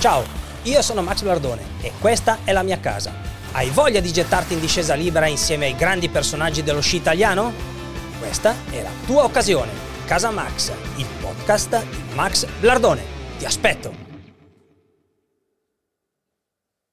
Ciao, io sono Max Blardone e questa è la mia casa. Hai voglia di gettarti in discesa libera insieme ai grandi personaggi dello sci italiano? Questa è la tua occasione. Casa Max, il podcast di Max Blardone. Ti aspetto!